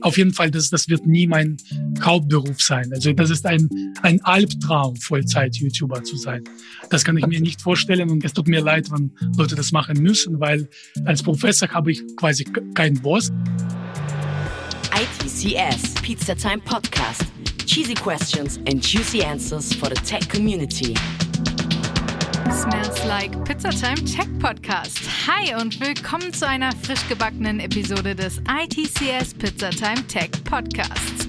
Auf jeden Fall, das, das wird nie mein Hauptberuf sein. Also das ist ein, ein Albtraum, Vollzeit-YouTuber zu sein. Das kann ich mir nicht vorstellen und es tut mir leid, wenn Leute das machen müssen, weil als Professor habe ich quasi keinen Boss. ITCS Pizza Time Podcast. Cheesy questions and juicy answers for the tech community. Smells Like Pizza Time Tech Podcast. Hi und willkommen zu einer frisch gebackenen Episode des ITCS Pizza Time Tech Podcasts.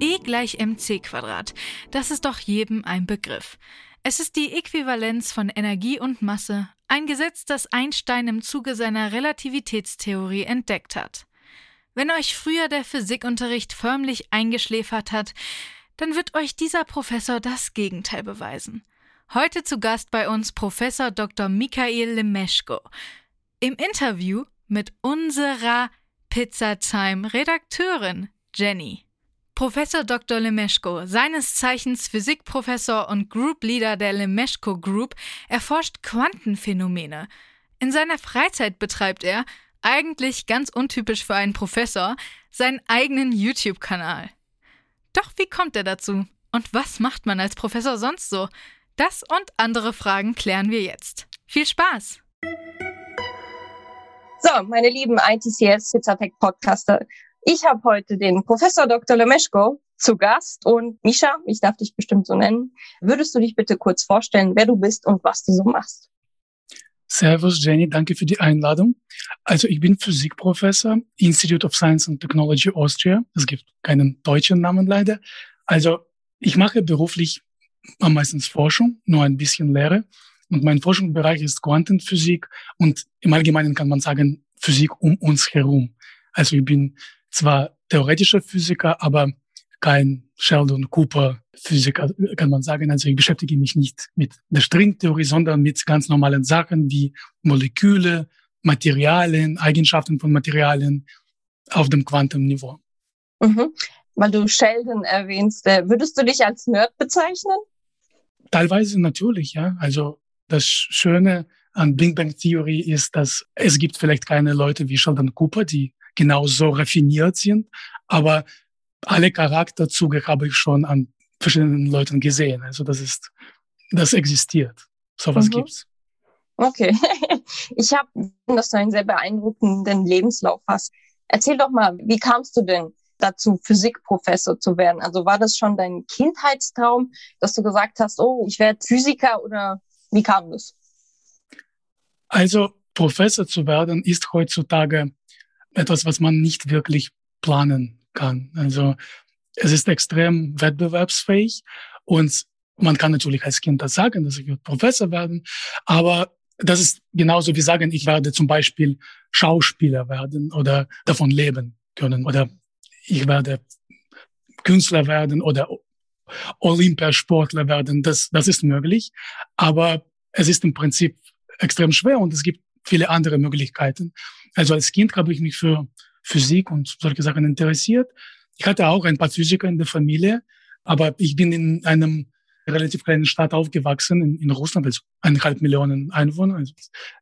E gleich mc Quadrat. Das ist doch jedem ein Begriff. Es ist die Äquivalenz von Energie und Masse, ein Gesetz, das Einstein im Zuge seiner Relativitätstheorie entdeckt hat. Wenn euch früher der Physikunterricht förmlich eingeschläfert hat, dann wird euch dieser Professor das Gegenteil beweisen. Heute zu Gast bei uns Professor Dr. Michael Lemeschko. Im Interview mit unserer Pizzatime Redakteurin Jenny. Professor Dr. Lemeschko, seines Zeichens Physikprofessor und Group Leader der Lemeschko Group, erforscht Quantenphänomene. In seiner Freizeit betreibt er, eigentlich ganz untypisch für einen Professor, seinen eigenen YouTube-Kanal. Doch wie kommt er dazu? Und was macht man als Professor sonst so? Das und andere Fragen klären wir jetzt. Viel Spaß! So, meine lieben ITCS Pizzatech Podcaster, ich habe heute den Professor Dr. Lemeschko zu Gast und Misha, ich darf dich bestimmt so nennen. Würdest du dich bitte kurz vorstellen, wer du bist und was du so machst? Servus Jenny, danke für die Einladung. Also ich bin Physikprofessor, Institute of Science and Technology Austria. Es gibt keinen deutschen Namen leider. Also ich mache beruflich am meisten Forschung, nur ein bisschen Lehre. Und mein Forschungsbereich ist Quantenphysik und im Allgemeinen kann man sagen Physik um uns herum. Also ich bin zwar theoretischer Physiker, aber kein Sheldon Cooper Physiker, kann man sagen. Also ich beschäftige mich nicht mit der Stringtheorie, sondern mit ganz normalen Sachen wie Moleküle, Materialien, Eigenschaften von Materialien auf dem Quantenniveau. Mhm. Weil du Sheldon erwähnst, äh, würdest du dich als Nerd bezeichnen? Teilweise natürlich, ja. Also das Schöne an Big Bang Theory ist, dass es gibt vielleicht keine Leute wie Sheldon Cooper, die genauso raffiniert sind, aber alle Charakterzüge habe ich schon an verschiedenen Leuten gesehen. Also das ist, das existiert. Sowas mhm. gibt's. Okay. Ich habe, dass du einen sehr beeindruckenden Lebenslauf hast. Erzähl doch mal, wie kamst du denn dazu, Physikprofessor zu werden? Also war das schon dein Kindheitstraum, dass du gesagt hast, oh, ich werde Physiker oder wie kam das? Also Professor zu werden ist heutzutage etwas, was man nicht wirklich planen kann. Also es ist extrem wettbewerbsfähig und man kann natürlich als Kind das sagen, dass ich Professor werden, aber das ist genauso wie sagen, ich werde zum Beispiel Schauspieler werden oder davon leben können oder ich werde Künstler werden oder Olympiasportler werden. Das, das ist möglich, aber es ist im Prinzip extrem schwer und es gibt viele andere Möglichkeiten. Also als Kind habe ich mich für Physik und solche Sachen interessiert. Ich hatte auch ein paar Physiker in der Familie, aber ich bin in einem relativ kleinen Stadt aufgewachsen, in, in Russland, also eineinhalb Millionen Einwohner, also,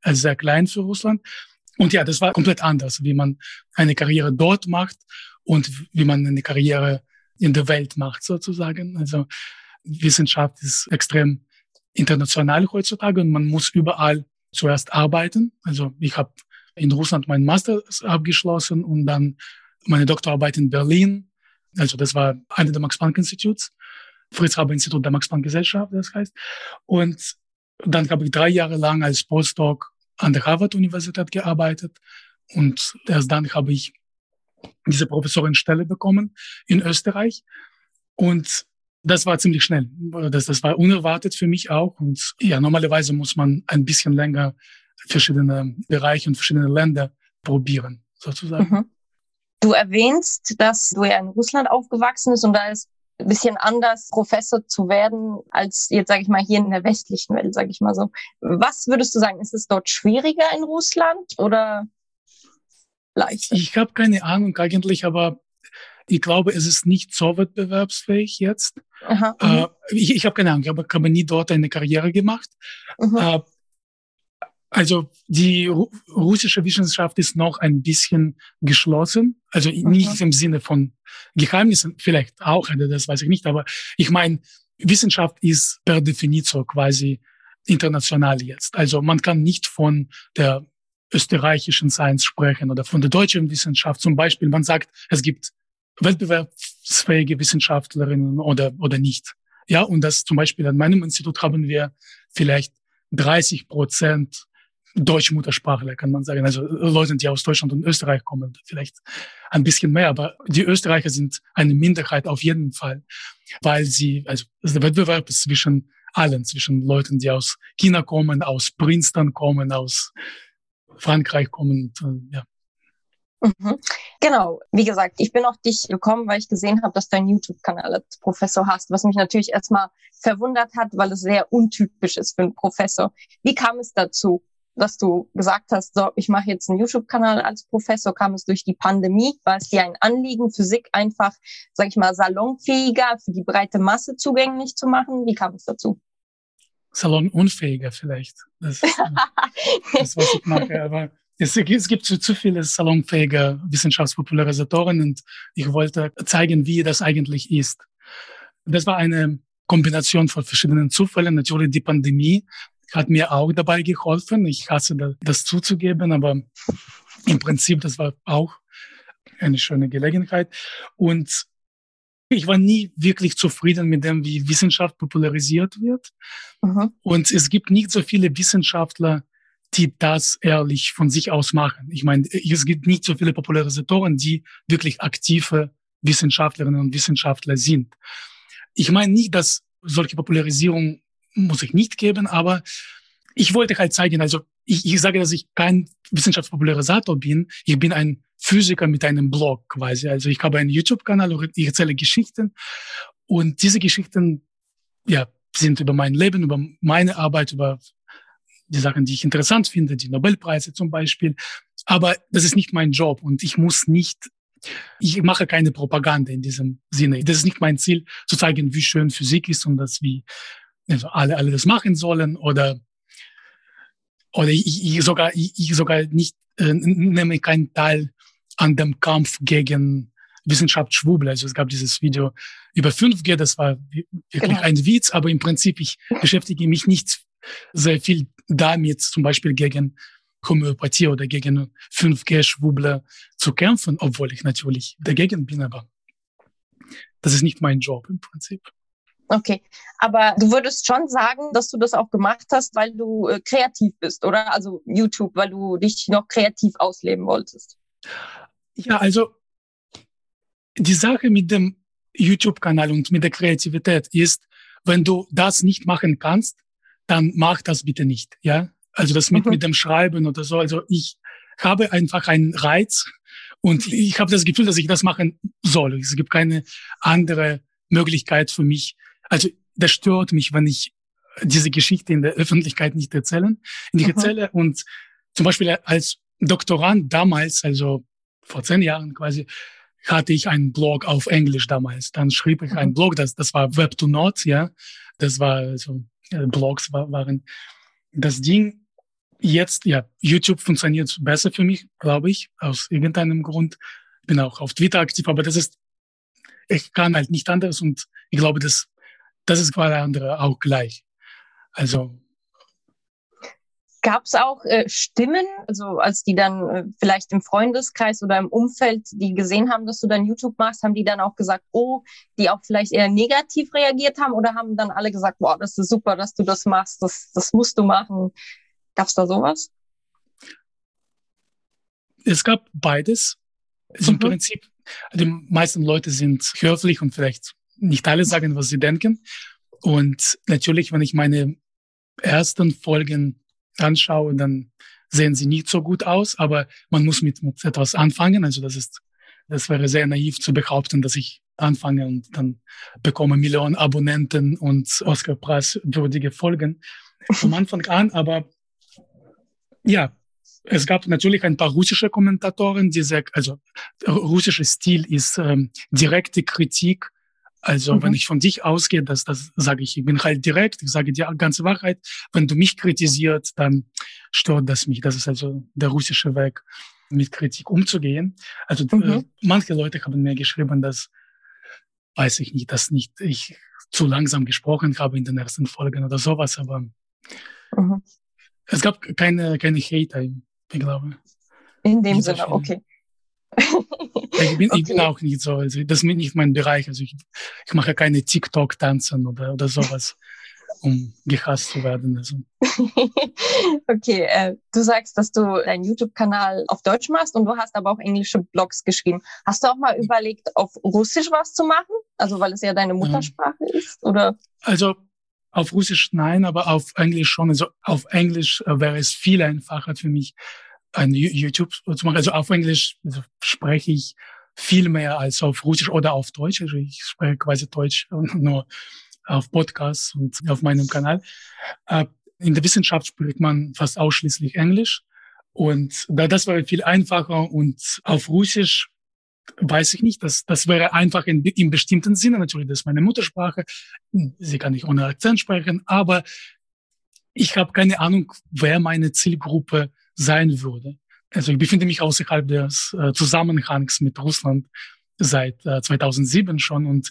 also sehr klein für Russland. Und ja, das war komplett anders, wie man eine Karriere dort macht und wie man eine Karriere in der Welt macht, sozusagen. Also Wissenschaft ist extrem international heutzutage und man muss überall zuerst arbeiten. Also ich habe in Russland meinen Master abgeschlossen und dann meine Doktorarbeit in Berlin. Also das war eine der Max-Planck-Instituts, Fritz-Haber-Institut der Max-Planck-Gesellschaft, das heißt. Und dann habe ich drei Jahre lang als Postdoc an der Harvard-Universität gearbeitet und erst dann habe ich diese Professorinstelle bekommen in Österreich. Und das war ziemlich schnell. Das, das war unerwartet für mich auch. Und ja, normalerweise muss man ein bisschen länger verschiedene Bereiche und verschiedene Länder probieren, sozusagen. Mhm. Du erwähnst, dass du ja in Russland aufgewachsen bist und da ist ein bisschen anders, Professor zu werden, als jetzt, sage ich mal, hier in der westlichen Welt, sage ich mal so. Was würdest du sagen, ist es dort schwieriger in Russland oder leichter? Ich habe keine Ahnung eigentlich, aber ich glaube, es ist nicht so wettbewerbsfähig jetzt. Aha, äh, ich ich habe keine Ahnung, ich habe hab nie dort eine Karriere gemacht. Äh, Also die ru russische Wissenschaft ist noch ein bisschen geschlossen. Also mhm. nicht im Sinne von Geheimnissen, vielleicht auch, das weiß ich nicht. Aber ich meine, Wissenschaft ist per Definition quasi international jetzt. Also man kann nicht von der österreichischen Science sprechen oder von der deutschen Wissenschaft. Zum Beispiel, man sagt, es gibt wettbewerbsfähige Wissenschaftlerinnen oder, oder nicht. Ja, und das zum Beispiel an meinem Institut haben wir vielleicht 30 Prozent Deutsch-Muttersprachler, kann man sagen. Also Leute, die aus Deutschland und Österreich kommen, vielleicht ein bisschen mehr, aber die Österreicher sind eine Minderheit auf jeden Fall, weil sie, also der Wettbewerb ist zwischen allen, zwischen Leuten, die aus China kommen, aus Princeton kommen, aus Frankreich kommen, und, ja. Mhm. Genau, wie gesagt, ich bin auf dich gekommen, weil ich gesehen habe, dass du einen YouTube-Kanal als Professor hast, was mich natürlich erstmal verwundert hat, weil es sehr untypisch ist für einen Professor. Wie kam es dazu? Dass du gesagt hast, so, ich mache jetzt einen YouTube-Kanal als Professor, kam es durch die Pandemie? War es dir ein Anliegen, Physik einfach, sag ich mal, salonfähiger für die breite Masse zugänglich zu machen? Wie kam es dazu? Salonunfähiger vielleicht. Das, ist, das was ich mache. Aber es, es gibt zu, zu viele salonfähige Wissenschaftspopularisatoren und ich wollte zeigen, wie das eigentlich ist. Das war eine Kombination von verschiedenen Zufällen. Natürlich die Pandemie hat mir auch dabei geholfen. Ich hasse das zuzugeben, aber im Prinzip, das war auch eine schöne Gelegenheit. Und ich war nie wirklich zufrieden mit dem, wie Wissenschaft popularisiert wird. Mhm. Und es gibt nicht so viele Wissenschaftler, die das ehrlich von sich aus machen. Ich meine, es gibt nicht so viele Popularisatoren, die wirklich aktive Wissenschaftlerinnen und Wissenschaftler sind. Ich meine nicht, dass solche Popularisierung muss ich nicht geben, aber ich wollte halt zeigen, also ich, ich sage, dass ich kein Wissenschaftspopularisator bin. Ich bin ein Physiker mit einem Blog quasi. Also ich habe einen YouTube-Kanal, ich erzähle Geschichten und diese Geschichten, ja, sind über mein Leben, über meine Arbeit, über die Sachen, die ich interessant finde, die Nobelpreise zum Beispiel. Aber das ist nicht mein Job und ich muss nicht, ich mache keine Propaganda in diesem Sinne. Das ist nicht mein Ziel, zu zeigen, wie schön Physik ist und dass wie also alle, alle das machen sollen oder oder ich, ich sogar ich, ich sogar nicht äh, nehme keinen Teil an dem Kampf gegen Wissenschaftsschwubbel. Also es gab dieses Video über 5G, das war wirklich genau. ein Witz, aber im Prinzip ich beschäftige mich nicht sehr viel damit, zum Beispiel gegen Homöopathie oder gegen 5G-Schwubbler zu kämpfen, obwohl ich natürlich dagegen bin, aber das ist nicht mein Job im Prinzip. Okay, aber du würdest schon sagen, dass du das auch gemacht hast, weil du äh, kreativ bist, oder? Also YouTube, weil du dich noch kreativ ausleben wolltest. Ja, also die Sache mit dem YouTube-Kanal und mit der Kreativität ist, wenn du das nicht machen kannst, dann mach das bitte nicht, ja? Also das mit, mhm. mit dem Schreiben oder so. Also ich habe einfach einen Reiz und ich habe das Gefühl, dass ich das machen soll. Es gibt keine andere Möglichkeit für mich, also das stört mich, wenn ich diese Geschichte in der Öffentlichkeit nicht erzählen, nicht mhm. erzähle. Und zum Beispiel als Doktorand damals, also vor zehn Jahren quasi, hatte ich einen Blog auf Englisch damals. Dann schrieb ich mhm. einen Blog, das, das war Web to Not, ja. Das war so, ja, Blogs war, waren das Ding. Jetzt, ja, YouTube funktioniert besser für mich, glaube ich, aus irgendeinem Grund. Ich bin auch auf Twitter aktiv, aber das ist, ich kann halt nicht anderes und ich glaube, das das ist bei der andere auch gleich. Also Gab es auch äh, Stimmen, also als die dann äh, vielleicht im Freundeskreis oder im Umfeld, die gesehen haben, dass du dann YouTube machst, haben die dann auch gesagt, oh, die auch vielleicht eher negativ reagiert haben oder haben dann alle gesagt, boah, das ist super, dass du das machst, das, das musst du machen. Gab es da sowas? Es gab beides. Also mhm. Im Prinzip, die meisten Leute sind höflich und vielleicht nicht alle sagen, was sie denken. Und natürlich, wenn ich meine ersten Folgen anschaue, dann sehen sie nicht so gut aus, aber man muss mit, mit etwas anfangen. Also das ist, das wäre sehr naiv zu behaupten, dass ich anfange und dann bekomme Millionen Abonnenten und Oscar-Preis würdige Folgen vom Anfang an. Aber ja, es gab natürlich ein paar russische Kommentatoren, die sehr, also russischer Stil ist ähm, direkte Kritik Also mhm. wenn ich von dich ausgehe, das, das sage ich, ich bin halt direkt, ich sage die ganze Wahrheit. Wenn du mich kritisiert, dann stört das mich. Das ist also der russische Weg, mit Kritik umzugehen. Also äh, mhm. manche Leute haben mir geschrieben, dass, weiß ich nicht, dass nicht ich zu langsam gesprochen habe in den ersten Folgen oder sowas, aber mhm. es gab keine, keine Hater, ich glaube. In dem Sinne, okay. Ich bin, okay. ich bin auch nicht so, also das ist nicht mein Bereich. Also ich, ich mache keine TikTok-Tanzen oder, oder sowas, um gehasst zu werden. Also. okay, äh, du sagst, dass du deinen YouTube-Kanal auf Deutsch machst und du hast aber auch englische Blogs geschrieben. Hast du auch mal überlegt, auf Russisch was zu machen? Also weil es ja deine Muttersprache ähm, ist, oder? Also auf Russisch nein, aber auf Englisch schon. Also auf Englisch äh, wäre es viel einfacher für mich, ein YouTube zu machen. Also auf Englisch spreche ich viel mehr als auf Russisch oder auf Deutsch. Also ich spreche quasi Deutsch nur auf Podcasts und auf meinem Kanal. Äh, in der Wissenschaft spricht man fast ausschließlich Englisch. Und da das wäre viel einfacher und auf Russisch weiß ich nicht, das, das wäre einfach in, in bestimmten Sinne. Natürlich, das ist meine Muttersprache. Sie kann nicht ohne Akzent sprechen, aber ich habe keine Ahnung, wer meine Zielgruppe sein würde. Also ich befinde mich außerhalb des äh, Zusammenhangs mit Russland seit äh, 2007 schon und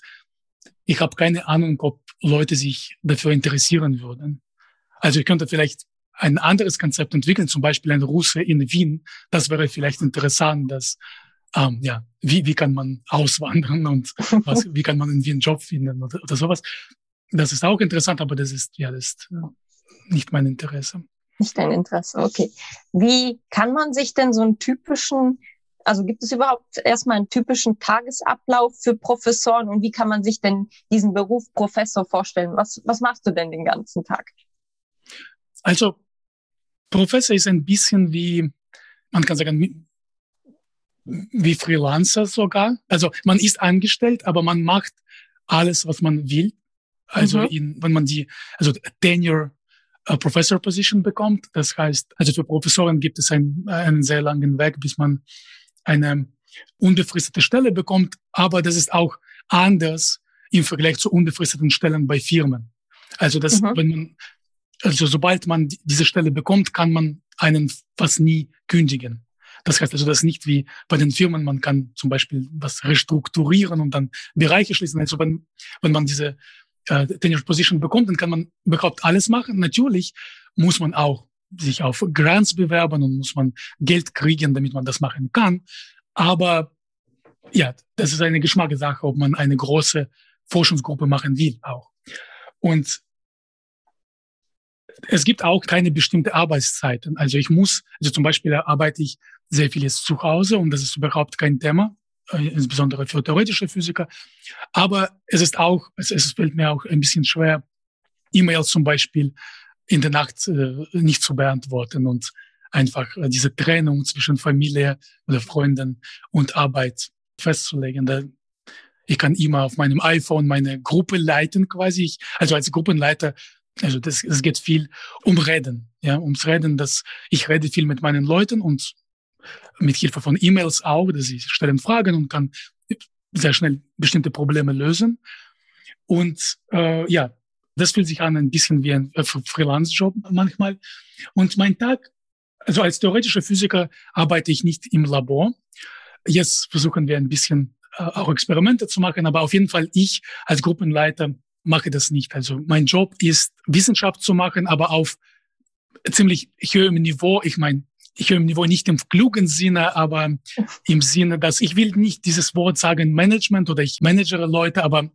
ich habe keine Ahnung, ob Leute sich dafür interessieren würden. Also ich könnte vielleicht ein anderes Konzept entwickeln, zum Beispiel ein Russe in Wien. Das wäre vielleicht interessant, dass ähm, ja, wie, wie kann man auswandern und was, wie kann man in Wien einen Job finden oder, oder sowas. Das ist auch interessant, aber das ist ja das ist nicht mein Interesse. Nicht dein Interesse, okay. Wie kann man sich denn so einen typischen, also gibt es überhaupt erstmal einen typischen Tagesablauf für Professoren und wie kann man sich denn diesen Beruf Professor vorstellen? Was, was machst du denn den ganzen Tag? Also, Professor ist ein bisschen wie, man kann sagen, wie Freelancer sogar. Also man ist angestellt, aber man macht alles, was man will. Also mhm. in, wenn man die, also Tenure Professor Position bekommt. Das heißt, also für Professoren gibt es einen, einen sehr langen Weg, bis man eine unbefristete Stelle bekommt. Aber das ist auch anders im Vergleich zu unbefristeten Stellen bei Firmen. Also das, mhm. wenn man, also sobald man diese Stelle bekommt, kann man einen fast nie kündigen. Das heißt also, das ist nicht wie bei den Firmen, man kann zum Beispiel was restrukturieren und dann Bereiche schließen. Also wenn, wenn man diese äh, Tenure Position bekommt, dann kann man überhaupt alles machen. Natürlich muss man auch sich auf Grants bewerben und muss man Geld kriegen, damit man das machen kann. Aber ja, das ist eine Geschmackssache, ob man eine große Forschungsgruppe machen will auch. Und es gibt auch keine bestimmte Arbeitszeiten. Also ich muss, also zum Beispiel arbeite ich sehr vieles zu Hause und das ist überhaupt kein Thema. Äh, insbesondere für theoretische Physiker. Aber es ist auch, es, es fällt mir auch ein bisschen schwer, E-Mails zum Beispiel in der Nacht äh, nicht zu beantworten und einfach äh, diese Trennung zwischen Familie oder Freunden und Arbeit festzulegen. Da, ich kann immer auf meinem iPhone meine Gruppe leiten quasi. Ich, also als Gruppenleiter, also das, es geht viel um Reden, ja, ums Reden, dass ich rede viel mit meinen Leuten und mit Hilfe von E-Mails auch, dass ich stellen Fragen und kann sehr schnell bestimmte Probleme lösen. Und äh, ja, das fühlt sich an ein bisschen wie ein äh, Freelance-Job manchmal. Und mein Tag, also als theoretischer Physiker arbeite ich nicht im Labor. Jetzt versuchen wir ein bisschen äh, auch Experimente zu machen, aber auf jeden Fall ich als Gruppenleiter mache das nicht. Also mein Job ist Wissenschaft zu machen, aber auf ziemlich höherem Niveau. Ich meine, ich höre Niveau nicht im klugen Sinne, aber im Sinne, dass ich will nicht dieses Wort sagen Management oder ich managere Leute, aber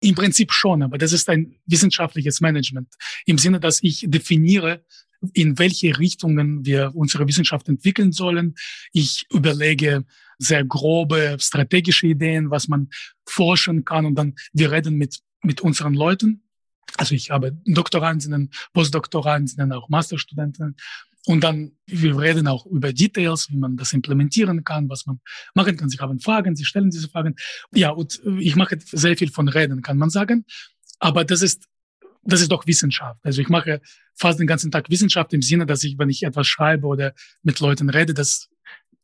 im Prinzip schon, aber das ist ein wissenschaftliches Management. Im Sinne, dass ich definiere, in welche Richtungen wir unsere Wissenschaft entwickeln sollen. Ich überlege sehr grobe strategische Ideen, was man forschen kann und dann wir reden mit, mit unseren Leuten. Also ich habe Doktorandinnen, Postdoktorandinnen, auch Masterstudenten und dann, wir reden auch über Details, wie man das implementieren kann, was man machen kann. Sie haben Fragen, Sie stellen diese Fragen. Ja, und ich mache sehr viel von Reden, kann man sagen. Aber das ist, das ist doch Wissenschaft. Also ich mache fast den ganzen Tag Wissenschaft im Sinne, dass ich, wenn ich etwas schreibe oder mit Leuten rede, das,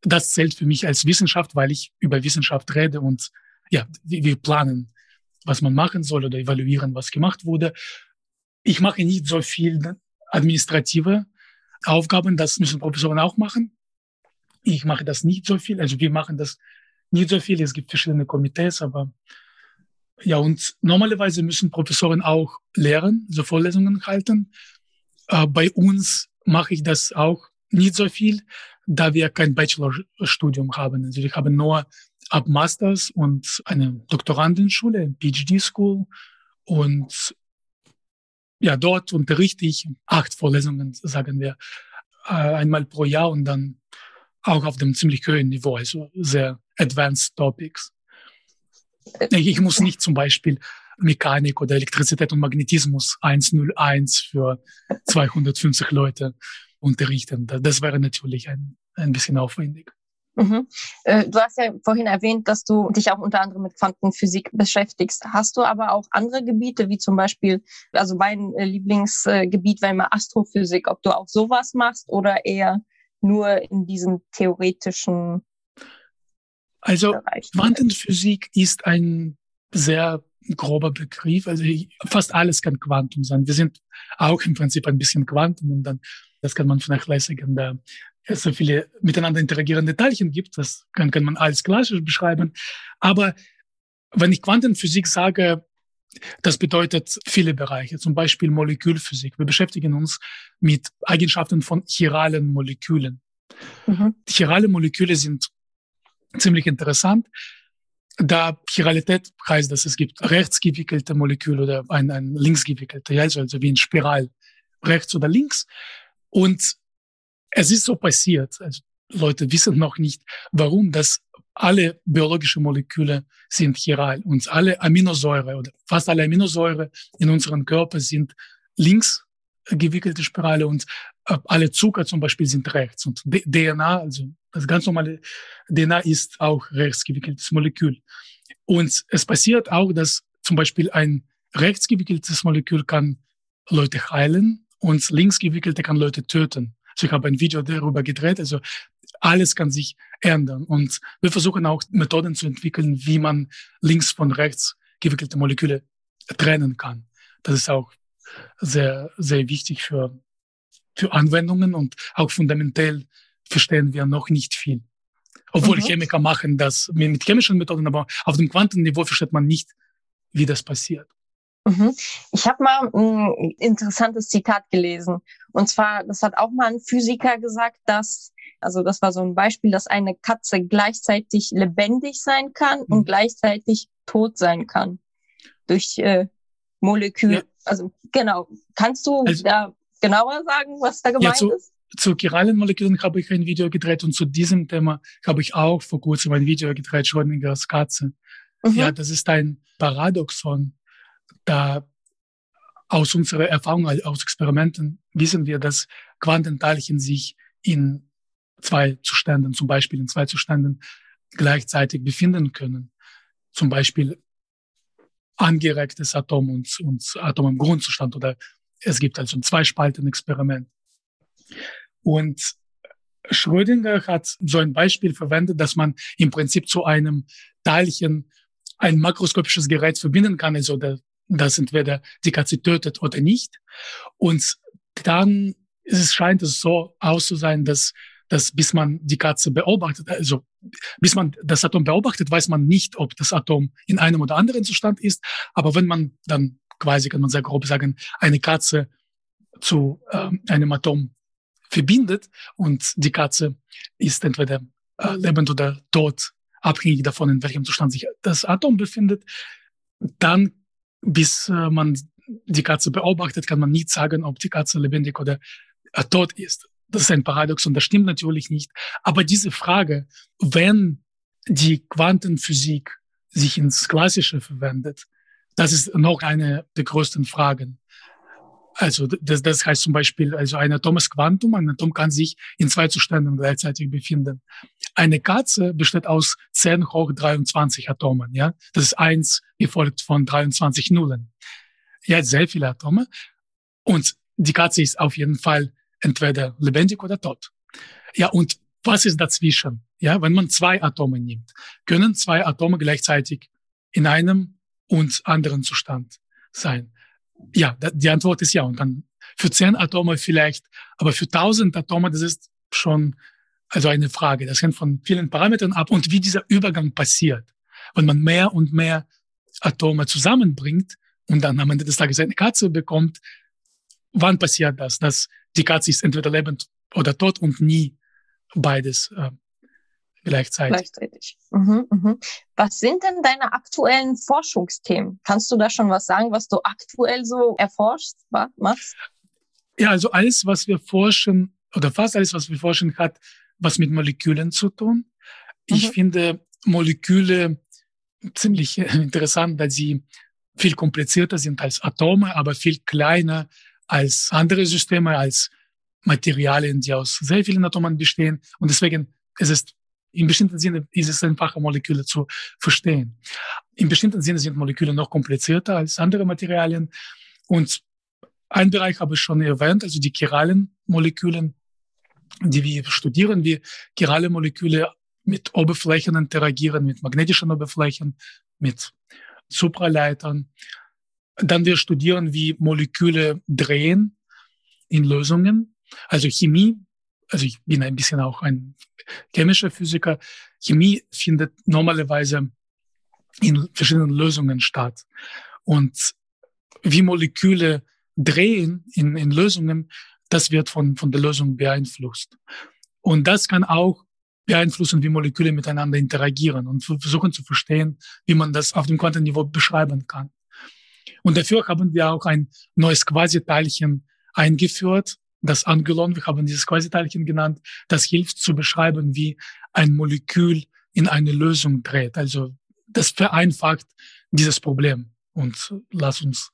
das zählt für mich als Wissenschaft, weil ich über Wissenschaft rede und ja, wir planen was man machen soll oder evaluieren, was gemacht wurde. Ich mache nicht so viel administrative Aufgaben, das müssen Professoren auch machen. Ich mache das nicht so viel, also wir machen das nicht so viel. Es gibt verschiedene Komitees, aber ja, und normalerweise müssen Professoren auch lehren, so Vorlesungen halten. Äh, bei uns mache ich das auch nicht so viel, da wir kein Bachelorstudium haben. Also wir haben nur ab Masters und eine Doktorandenschule, PhD School. Und ja, dort unterrichte ich acht Vorlesungen, sagen wir, äh, einmal pro Jahr und dann auch auf dem ziemlich hohen Niveau, also sehr advanced topics. Ich muss nicht zum Beispiel Mechanik oder Elektrizität und Magnetismus 101 für 250 Leute unterrichten. Das wäre natürlich ein, ein bisschen aufwendig. Mhm. Äh, du hast ja vorhin erwähnt, dass du dich auch unter anderem mit Quantenphysik beschäftigst. Hast du aber auch andere Gebiete, wie zum Beispiel, also mein äh, Lieblingsgebiet war immer Astrophysik, ob du auch sowas machst oder eher nur in diesem theoretischen also Quantenphysik ist ein sehr grober Begriff. Also fast alles kann Quantum sein. Wir sind auch im Prinzip ein bisschen Quantum und dann, das kann man vernachlässigen, da es so viele miteinander interagierende Teilchen gibt. Das kann, kann man alles klassisch beschreiben. Aber wenn ich Quantenphysik sage, das bedeutet viele Bereiche, zum Beispiel Molekülphysik. Wir beschäftigen uns mit Eigenschaften von chiralen Molekülen. Mhm. Chirale Moleküle sind ziemlich interessant. Da Chiralität heißt, dass es gibt rechtsgewickelte Moleküle oder ein, ein linksgewickelte, also, also wie ein Spiral, rechts oder links. Und es ist so passiert, also Leute wissen noch nicht, warum, dass alle biologische Moleküle sind chiral und alle Aminosäure oder fast alle Aminosäure in unserem Körper sind links gewickelte Spirale und äh, alle Zucker zum Beispiel sind rechts und DNA, also das ganz normale DNA ist auch rechtsgewickeltes Molekül. Und es passiert auch, dass zum Beispiel ein rechtsgewickeltes Molekül kann Leute heilen und linksgewickelte kann Leute töten. Also ich habe ein Video darüber gedreht. Also alles kann sich ändern. Und wir versuchen auch Methoden zu entwickeln, wie man links von rechts gewickelte Moleküle trennen kann. Das ist auch sehr, sehr wichtig für, für Anwendungen und auch fundamental verstehen wir noch nicht viel. Obwohl mhm. Chemiker machen das mit chemischen Methoden, aber auf dem Quantenniveau versteht man nicht, wie das passiert. Mhm. Ich habe mal ein interessantes Zitat gelesen. Und zwar, das hat auch mal ein Physiker gesagt, dass, also das war so ein Beispiel, dass eine Katze gleichzeitig lebendig sein kann mhm. und gleichzeitig tot sein kann. Durch äh, Molekül. Ja. Also genau. Kannst du also, da genauer sagen, was da gemeint ja, zu, ist? Zu chiralen Molekülen habe ich ein Video gedreht und zu diesem Thema habe ich auch vor kurzem ein Video gedreht, Schrödingers Katze. Mhm. Ja, das ist ein Paradoxon. Da aus unserer Erfahrung, aus Experimenten wissen wir, dass Quantenteilchen sich in zwei Zuständen, zum Beispiel in zwei Zuständen gleichzeitig befinden können. Zum Beispiel angeregtes Atom und, und Atom im Grundzustand oder es gibt also ein Zweispalten-Experiment. Und Schrödinger hat so ein Beispiel verwendet, dass man im Prinzip zu einem Teilchen ein makroskopisches Gerät verbinden kann, also das entweder die Katze tötet oder nicht. Und dann es scheint es so auszusehen, dass, dass bis man die Katze beobachtet, also bis man das Atom beobachtet, weiß man nicht, ob das Atom in einem oder anderen Zustand ist. Aber wenn man dann quasi, kann man sehr grob sagen, eine Katze zu äh, einem Atom verbindet und die Katze ist entweder äh, lebend oder tot, abhängig davon, in welchem Zustand sich das Atom befindet, dann bis äh, man die Katze beobachtet, kann man nicht sagen, ob die Katze lebendig oder äh, tot ist. Das ist ein Paradox und das stimmt natürlich nicht. Aber diese Frage, wenn die Quantenphysik sich ins Klassische verwendet, das ist noch eine der größten Fragen. Also das, das heißt zum Beispiel, also ein Atom ist Quantum, ein Atom kann sich in zwei Zuständen gleichzeitig befinden. Eine Katze besteht aus 10 hoch 23 Atomen, ja. Das ist eins gefolgt von 23 Nullen. Ja, sehr viele Atome. Und die Katze ist auf jeden Fall entweder lebendig oder tot. Ja, und was ist dazwischen? Ja, wenn man zwei Atome nimmt, können zwei Atome gleichzeitig in einem und anderen Zustand sein? Ja, die Antwort ist ja. Und dann für zehn Atome vielleicht, aber für tausend Atome, das ist schon also eine Frage. Das hängt von vielen Parametern ab und wie dieser Übergang passiert. Wenn man mehr und mehr Atome zusammenbringt und dann am Ende des Tages eine Katze bekommt, wann passiert das? Dass die Katze ist entweder lebend oder tot und nie beides äh, gleichzeitig. Gleichzeitig. Mhm, mhm. Was sind denn deine aktuellen Forschungsthemen? Kannst du da schon was sagen, was du aktuell so erforschst, machst? Ja, also alles, was wir forschen, oder fast alles, was wir forschen, hat was mit Molekülen zu tun. Ich mhm. finde Moleküle ziemlich interessant, weil sie viel komplizierter sind als Atome, aber viel kleiner als andere Systeme, als Materialien, die aus sehr vielen Atomen bestehen. Und deswegen ist im bestimmten Sinne ist es einfacher, Moleküle zu verstehen. Im bestimmten Sinne sind Moleküle noch komplizierter als andere Materialien. Und ein Bereich habe ich schon erwähnt, also die chiralen Moleküle, die wir studieren, wie chirale Moleküle mit Oberflächen interagieren, mit magnetischen Oberflächen, mit Supraleitern. Dann wir studieren, wie Moleküle drehen in Lösungen. Also Chemie, also ich bin ein bisschen auch ein chemischer Physiker. Chemie findet normalerweise in verschiedenen Lösungen statt. Und wie Moleküle drehen in, in Lösungen, das wird von, von der Lösung beeinflusst. Und das kann auch beeinflussen, wie Moleküle miteinander interagieren und versuchen zu verstehen, wie man das auf dem Quantenniveau beschreiben kann. Und dafür haben wir auch ein neues Quasiteilchen eingeführt, das Angelon, wir haben dieses Quasiteilchen genannt, das hilft zu beschreiben, wie ein Molekül in eine Lösung dreht. Also das vereinfacht dieses Problem und lass uns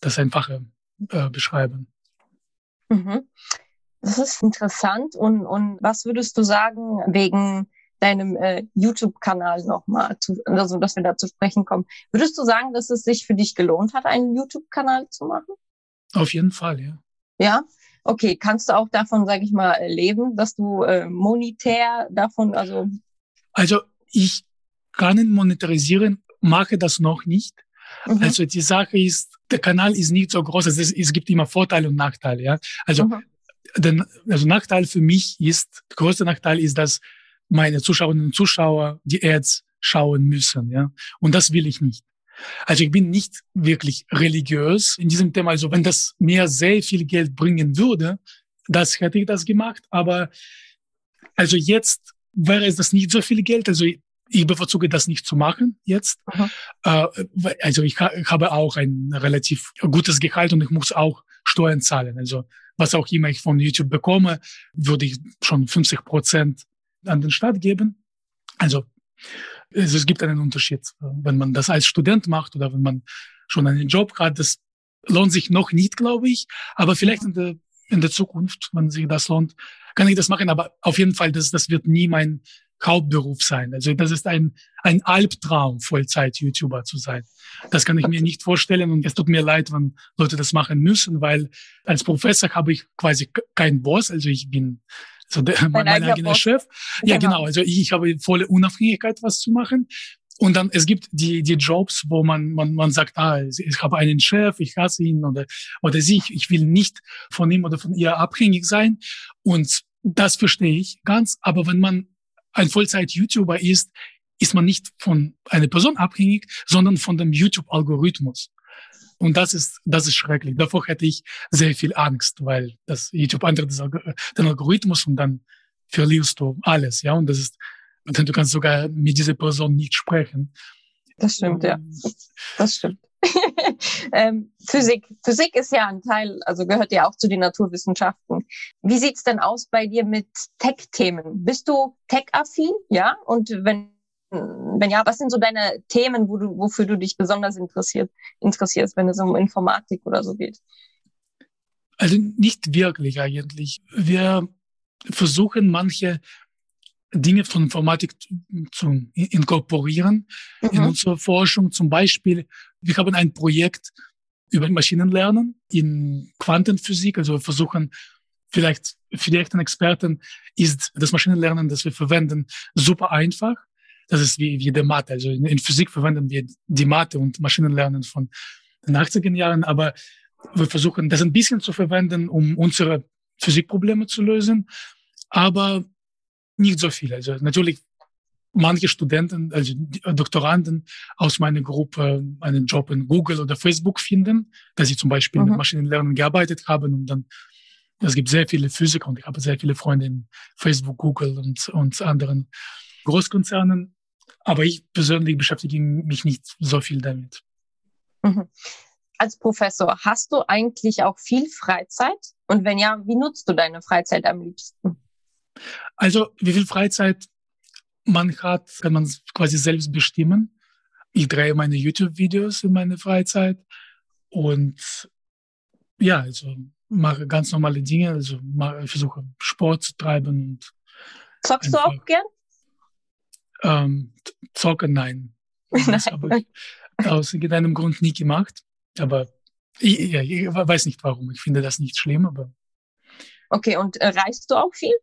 das einfacher äh, beschreiben. Mhm. Das ist interessant. Und, und was würdest du sagen wegen deinem äh, YouTube-Kanal nochmal, also dass wir da zu sprechen kommen? Würdest du sagen, dass es sich für dich gelohnt hat, einen YouTube-Kanal zu machen? Auf jeden Fall, ja. Ja? Okay, kannst du auch davon, sage ich mal, leben, dass du äh, monetär davon, also... Also ich kann ihn monetarisieren, mache das noch nicht. Mhm. Also die Sache ist, der Kanal ist nicht so groß. Es, es gibt immer Vorteile und Nachteile. Ja? Also, mhm. den, also Nachteil für mich ist, der größte Nachteil ist, dass meine Zuschauerinnen und Zuschauer die Ads schauen müssen. Ja? Und das will ich nicht. Also ich bin nicht wirklich religiös in diesem Thema. Also wenn das mir sehr viel Geld bringen würde, das hätte ich das gemacht. Aber also jetzt wäre es das nicht so viel Geld. Also ich bevorzuge das nicht zu machen jetzt. Äh, also ich, habe auch ein relativ gutes Gehalt und ich muss auch Steuern zahlen. Also was auch immer ich von YouTube bekomme, würde ich schon 50 Prozent an den Staat geben. Also, also es gibt einen Unterschied, wenn man das als Student macht oder wenn man schon einen Job hat. Das lohnt sich noch nicht, glaube ich. Aber vielleicht in der, in der Zukunft, wenn sich das lohnt, kann ich das machen. Aber auf jeden Fall, das, das wird nie mein Hauptberuf sein. Also das ist ein, ein Albtraum, Vollzeit-YouTuber zu sein. Das kann ich mir nicht vorstellen und es tut mir leid, wenn Leute das machen müssen, weil als Professor habe ich quasi keinen Boss, also ich bin so der, mein, mein eigener Chef. Ja, genau. genau. Also ich, ich habe volle Unabhängigkeit, was zu machen. Und dann, es gibt die, die Jobs, wo man, man, man sagt, ah, ich habe einen Chef, ich hasse ihn oder, oder sie, ich, ich will nicht von ihm oder von ihr abhängig sein. Und das verstehe ich ganz. Aber wenn man ein Vollzeit-YouTuber ist, ist man nicht von einer Person abhängig, sondern von dem YouTube-Algorithmus. Und das ist, das ist schrecklich. Davor hätte ich sehr viel Angst, weil das YouTube ändert den Algorithmus und dann verlierst du alles, ja. Und das ist, und dann du kannst sogar mit dieser Person nicht sprechen. Das stimmt, ja. Das stimmt. ähm, Physik. Physik ist ja ein Teil, also gehört ja auch zu den Naturwissenschaften. Wie sieht's denn aus bei dir mit Tech-Themen? Bist du tech-affin? Ja? Und wenn, wenn ja, was sind so deine Themen, wo du, wofür du dich besonders interessiert, interessierst, wenn es um Informatik oder so geht? Also nicht wirklich eigentlich. Wir versuchen manche Dinge von Informatik zu inkorporieren mhm. in unsere Forschung. Zum Beispiel, wir haben ein Projekt über Maschinenlernen in Quantenphysik. Also wir versuchen vielleicht für die echten Experten ist das Maschinenlernen, das wir verwenden, super einfach. Das ist wie, wie der Mathe. Also in, in Physik verwenden wir die Mathe und Maschinenlernen von den 80er Jahren, aber wir versuchen das ein bisschen zu verwenden, um unsere Physikprobleme zu lösen, aber nicht so viel. Also natürlich manche Studenten, also Doktoranden aus meiner Gruppe einen Job in Google oder Facebook finden, dass sie zum Beispiel mhm. mit Maschinenlernen gearbeitet haben und dann es gibt sehr viele Physiker und ich habe sehr viele Freunde in Facebook, Google und, und anderen Großkonzernen. Aber ich persönlich beschäftige mich nicht so viel damit. Mhm. Als Professor, hast du eigentlich auch viel Freizeit? Und wenn ja, wie nutzt du deine Freizeit am liebsten? Also, wie viel Freizeit man hat, kann man quasi selbst bestimmen. Ich drehe meine YouTube-Videos in meiner Freizeit und ja, also mache ganz normale Dinge, also mache, versuche Sport zu treiben. Und Zockst du auch gern? Ähm, zocken, nein. Das habe ich aus irgendeinem Grund nie gemacht. Aber ich, ja, ich weiß nicht warum. Ich finde das nicht schlimm, aber. Okay, und äh, reist du auch viel?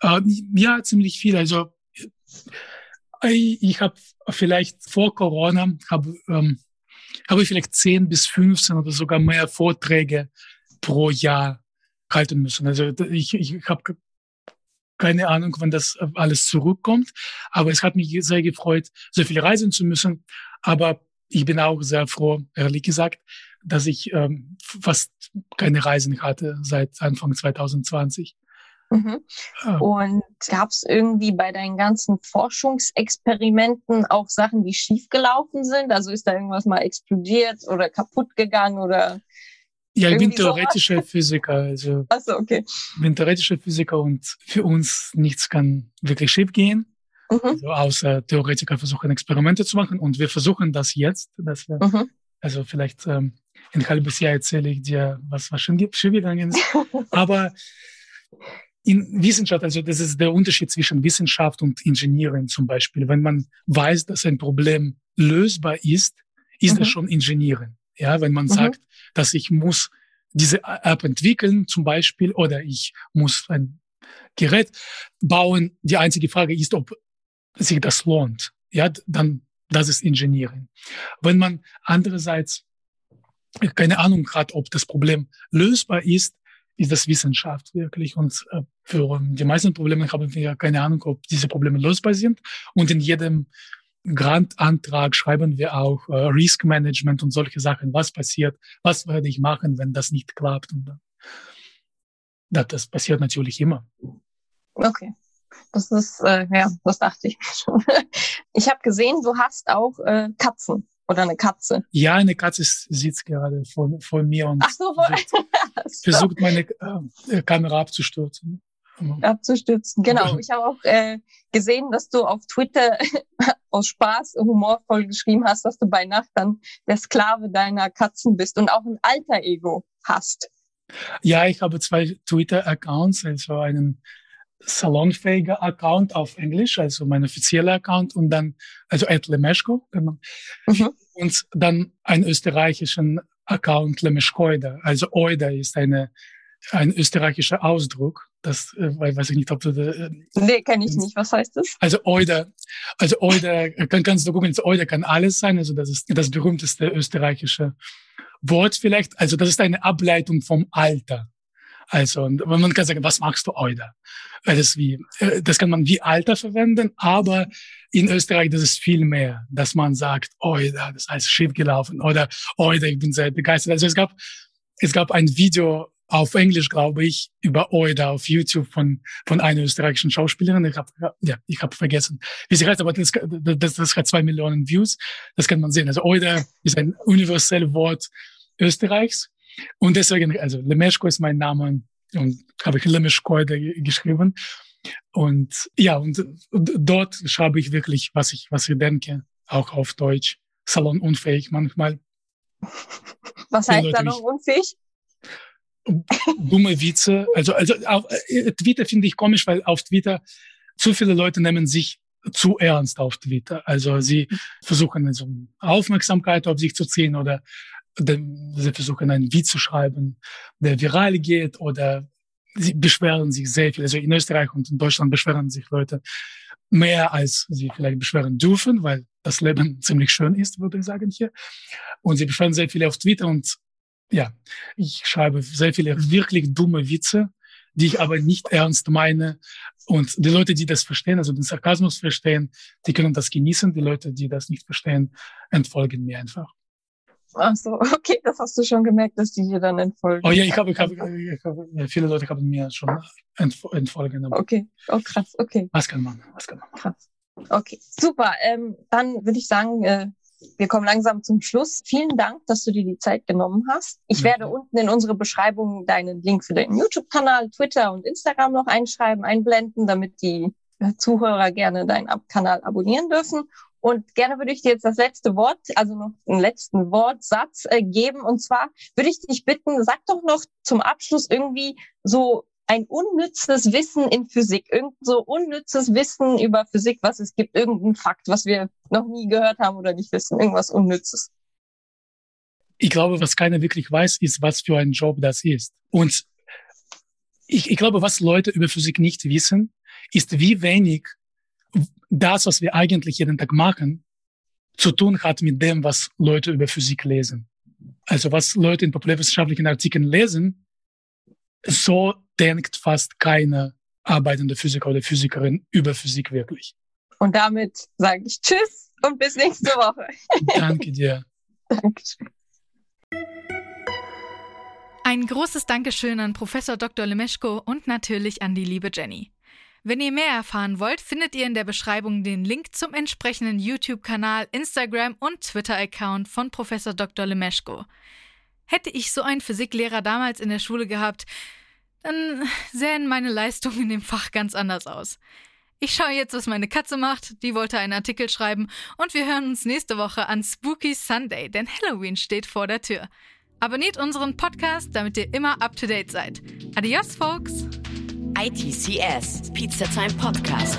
Äh, ja, ziemlich viel. Also ich habe vielleicht vor Corona habe ähm, habe ich vielleicht 10 bis 15 oder sogar mehr Vorträge pro Jahr halten müssen. Also ich, ich habe keine Ahnung, wann das alles zurückkommt, aber es hat mich sehr gefreut, so viel reisen zu müssen. Aber ich bin auch sehr froh, ehrlich gesagt, dass ich ähm, fast keine Reisen hatte seit Anfang 2020. Mhm. Ah. Und gab es irgendwie bei deinen ganzen Forschungsexperimenten auch Sachen, die schiefgelaufen sind? Also ist da irgendwas mal explodiert oder kaputt gegangen oder? Ja, ich bin theoretischer sowas? Physiker. Also Ach so, okay. Ich bin theoretischer Physiker und für uns nichts kann wirklich schief gehen. Mhm. Also außer Theoretiker versuchen Experimente zu machen und wir versuchen das jetzt, dass wir, mhm. also vielleicht ähm, ein halbes Jahr erzähle ich dir, was, was schon schief gegangen ist. Aber in Wissenschaft, also das ist der Unterschied zwischen Wissenschaft und Engineering zum Beispiel. Wenn man weiß, dass ein Problem lösbar ist, ist mhm. das schon Engineering. Ja, wenn man mhm. sagt, dass ich muss diese App entwickeln zum Beispiel oder ich muss ein Gerät bauen. Die einzige Frage ist, ob sich das lohnt. Ja, dann, das ist Engineering. Wenn man andererseits keine Ahnung hat, ob das Problem lösbar ist, ist das Wissenschaft wirklich. Und äh, für die meisten Probleme haben wir keine Ahnung, ob diese Probleme lösbar sind. Und in jedem Grantantrag schreiben wir auch äh, Risk Management und solche Sachen. Was passiert? Was werde ich machen, wenn das nicht klappt? Und das, das passiert natürlich immer. Okay. Das ist, äh, ja, das dachte ich schon. Ich habe gesehen, du hast auch äh, Katzen oder eine Katze. Ja, eine Katze sitzt gerade vor, vor mir und so, versucht, versucht meine äh, Kamera abzustürzen. Abzustürzen, genau. Ich habe auch äh, gesehen, dass du auf Twitter aus Spaß humorvoll geschrieben hast, dass du bei Nacht dann der Sklave deiner Katzen bist und auch ein alter Ego hast. Ja, ich habe zwei Twitter-Accounts, also einen salonfähiger Account auf Englisch, also mein offizieller Account und dann, also Ed Lemeschko, genau. Mhm. und dann einen österreichischen Account Lemeschkoida. Also Oida ist eine, ein österreichischer Ausdruck. Das äh, weiß ich nicht, ob du äh, Nee, kenne ich nicht. Was heißt das? Also Oida, also Oida, kann, kannst du gucken, Oida kann alles sein. Also das ist das berühmteste österreichische Wort vielleicht. Also das ist eine Ableitung vom Alter. Also, und man kann sagen, was machst du heute? Das ist wie, äh, das kann man wie Alter verwenden, aber in Österreich, das ist viel mehr, dass man sagt, Oida, das heißt schief gelaufen oder Oida, ich bin sehr begeistert. Also es gab, es gab ein Video auf Englisch, glaube ich, über Oida auf YouTube von, von einer österreichischen Schauspielerin. Ich habe, ja, ich habe vergessen, wie sie heißt, aber das, das, das hat zwei Millionen Views. Das kann man sehen. Also Oida ist ein universelles Wort Österreichs. Und deswegen, also Lemeshko ist mein Name und habe ich Lemeshko geschrieben. Und ja, und, und dort schreibe ich wirklich, was ich, was ich denke, auch auf Deutsch. Salonunfähig manchmal. Was heißt salonunfähig? Dumme Witze. Also, also auf äh, Twitter finde ich komisch, weil auf Twitter zu viele Leute nehmen sich zu ernst auf Twitter. Also sie versuchen also Aufmerksamkeit auf sich zu ziehen oder sie versuchen einen Witz zu schreiben, der viral geht oder sie beschweren sich sehr viel. Also in Österreich und in Deutschland beschweren sich Leute mehr als sie vielleicht beschweren dürfen, weil das Leben ziemlich schön ist, würde ich sagen hier. Und sie beschweren sehr viele auf Twitter und ja, ich schreibe sehr viele wirklich dumme Witze, die ich aber nicht ernst meine. Und die Leute, die das verstehen, also den Sarkasmus verstehen, die können das genießen. Die Leute, die das nicht verstehen, entfolgen mir einfach. Ach so, okay, das hast du schon gemerkt, dass die dir dann entfolgen. Oh ja, ich habe, ich habe, ich habe ja, viele Leute haben mir schon entfolgen. Okay, oh krass, okay. Was kann man, was kann man? Krass. Okay, super. Ähm, dann würde ich sagen, äh, wir kommen langsam zum Schluss. Vielen Dank, dass du dir die Zeit genommen hast. Ich mhm. werde unten in unsere Beschreibung deinen Link für deinen YouTube-Kanal, Twitter und Instagram noch einschreiben, einblenden, damit die Zuhörer gerne deinen Kanal abonnieren dürfen. Und gerne würde ich dir jetzt das letzte Wort, also noch einen letzten Wortsatz äh, geben. Und zwar würde ich dich bitten, sag doch noch zum Abschluss irgendwie so ein unnützes Wissen in Physik, irgend so unnützes Wissen über Physik, was es gibt, irgendein Fakt, was wir noch nie gehört haben oder nicht wissen, irgendwas Unnützes. Ich glaube, was keiner wirklich weiß, ist, was für ein Job das ist. Und ich, ich glaube, was Leute über Physik nicht wissen, ist, wie wenig das, was wir eigentlich jeden Tag machen, zu tun hat mit dem, was Leute über Physik lesen. Also was Leute in populärwissenschaftlichen Artikeln lesen, so denkt fast keine arbeitende Physiker oder Physikerin über Physik wirklich. Und damit sage ich Tschüss und bis nächste Woche. Danke dir. Dankeschön. Ein großes Dankeschön an Professor Dr. Lemeschko und natürlich an die liebe Jenny. Wenn ihr mehr erfahren wollt, findet ihr in der Beschreibung den Link zum entsprechenden YouTube-Kanal, Instagram und Twitter-Account von Professor Dr. Lemeschko. Hätte ich so einen Physiklehrer damals in der Schule gehabt, dann sähen meine Leistungen in dem Fach ganz anders aus. Ich schaue jetzt, was meine Katze macht, die wollte einen Artikel schreiben und wir hören uns nächste Woche an Spooky Sunday, denn Halloween steht vor der Tür. Abonniert unseren Podcast, damit ihr immer up to date seid. Adios, folks! ITCS, Pizza Time Podcast.